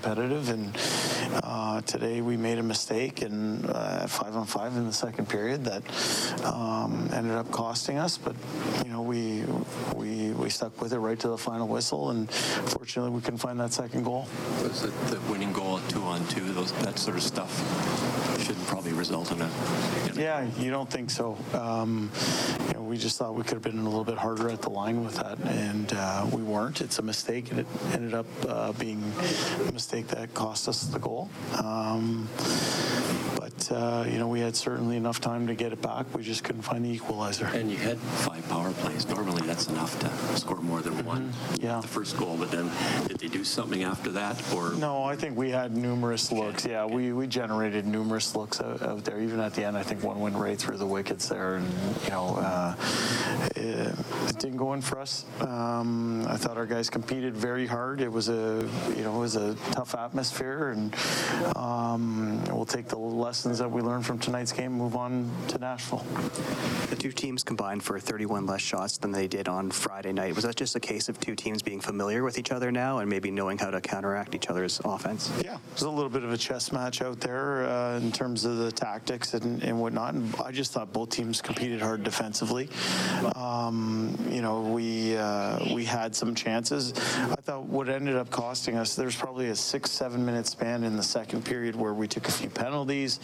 competitive. And uh, today we made a mistake and uh, five on five in the second period that um, ended up costing us. But you know we we we stuck with it right to the final whistle, and fortunately we couldn't find that second goal. Was it the winning goal two on two? Those that sort of stuff shouldn't probably result in a. In a yeah, you don't think so. Um, you know, we just thought we could have been a little bit harder at the line with that, and uh, we weren't. It's a mistake, and it ended up uh, being a mistake that cost us the goal. Um, but uh, you know, we had certainly enough time to get it back. We just couldn't find the equalizer. And you had five power plays. Normally, that's enough to score more than one. Mm-hmm. Yeah. The first goal, but then did they do something after that, or no? I think we had numerous looks. Yeah, we, we generated numerous looks out, out, there. Even at the end, I think one went right through the wickets there, and you know, uh, it, it, didn't go in for us. Um, I thought our guys competed very hard. It was a you know it was a tough atmosphere, and um, we'll take the lessons that we learned from tonight's game, and move on to Nashville. The two teams combined for 31 less shots than they did on Friday night. Was that just a case of two teams being familiar with each other now and maybe knowing how to counteract each other's offense? Yeah, there's a little bit of a chess match out there uh, in terms of the tactics and, and, whatnot. And I just thought both teams competed hard defensively. Um, you know, we uh, we had some chances. I thought what ended up costing us, there's probably a six, seven minute span in the second period where we took a few penalties.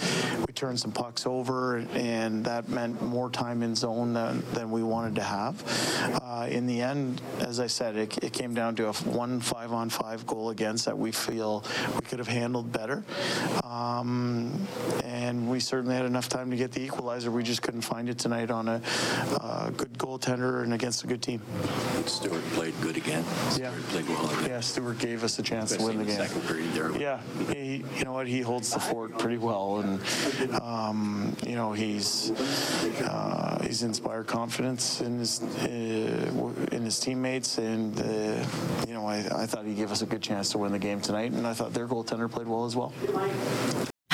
We turned some pucks over, and that meant more time in zone than, than we wanted to have. Uh, in the end, as I said, it, it came down to a one five on five goal against that we feel we could have handled better. Um, and we certainly had enough time to get the equalizer. We just couldn't find it tonight on a, a good goaltender and against a good team. Stewart played good again. Stewart yeah. played well again. Yeah, Stewart gave us a chance Especially to win the, the game. Second period there. Yeah, he, you know what? He holds the fort pretty well, and um, you know he's uh, he's inspired confidence in his uh, in his teammates, and uh, you know I, I thought he gave us a good chance to win the game tonight, and I thought their goaltender played well as well.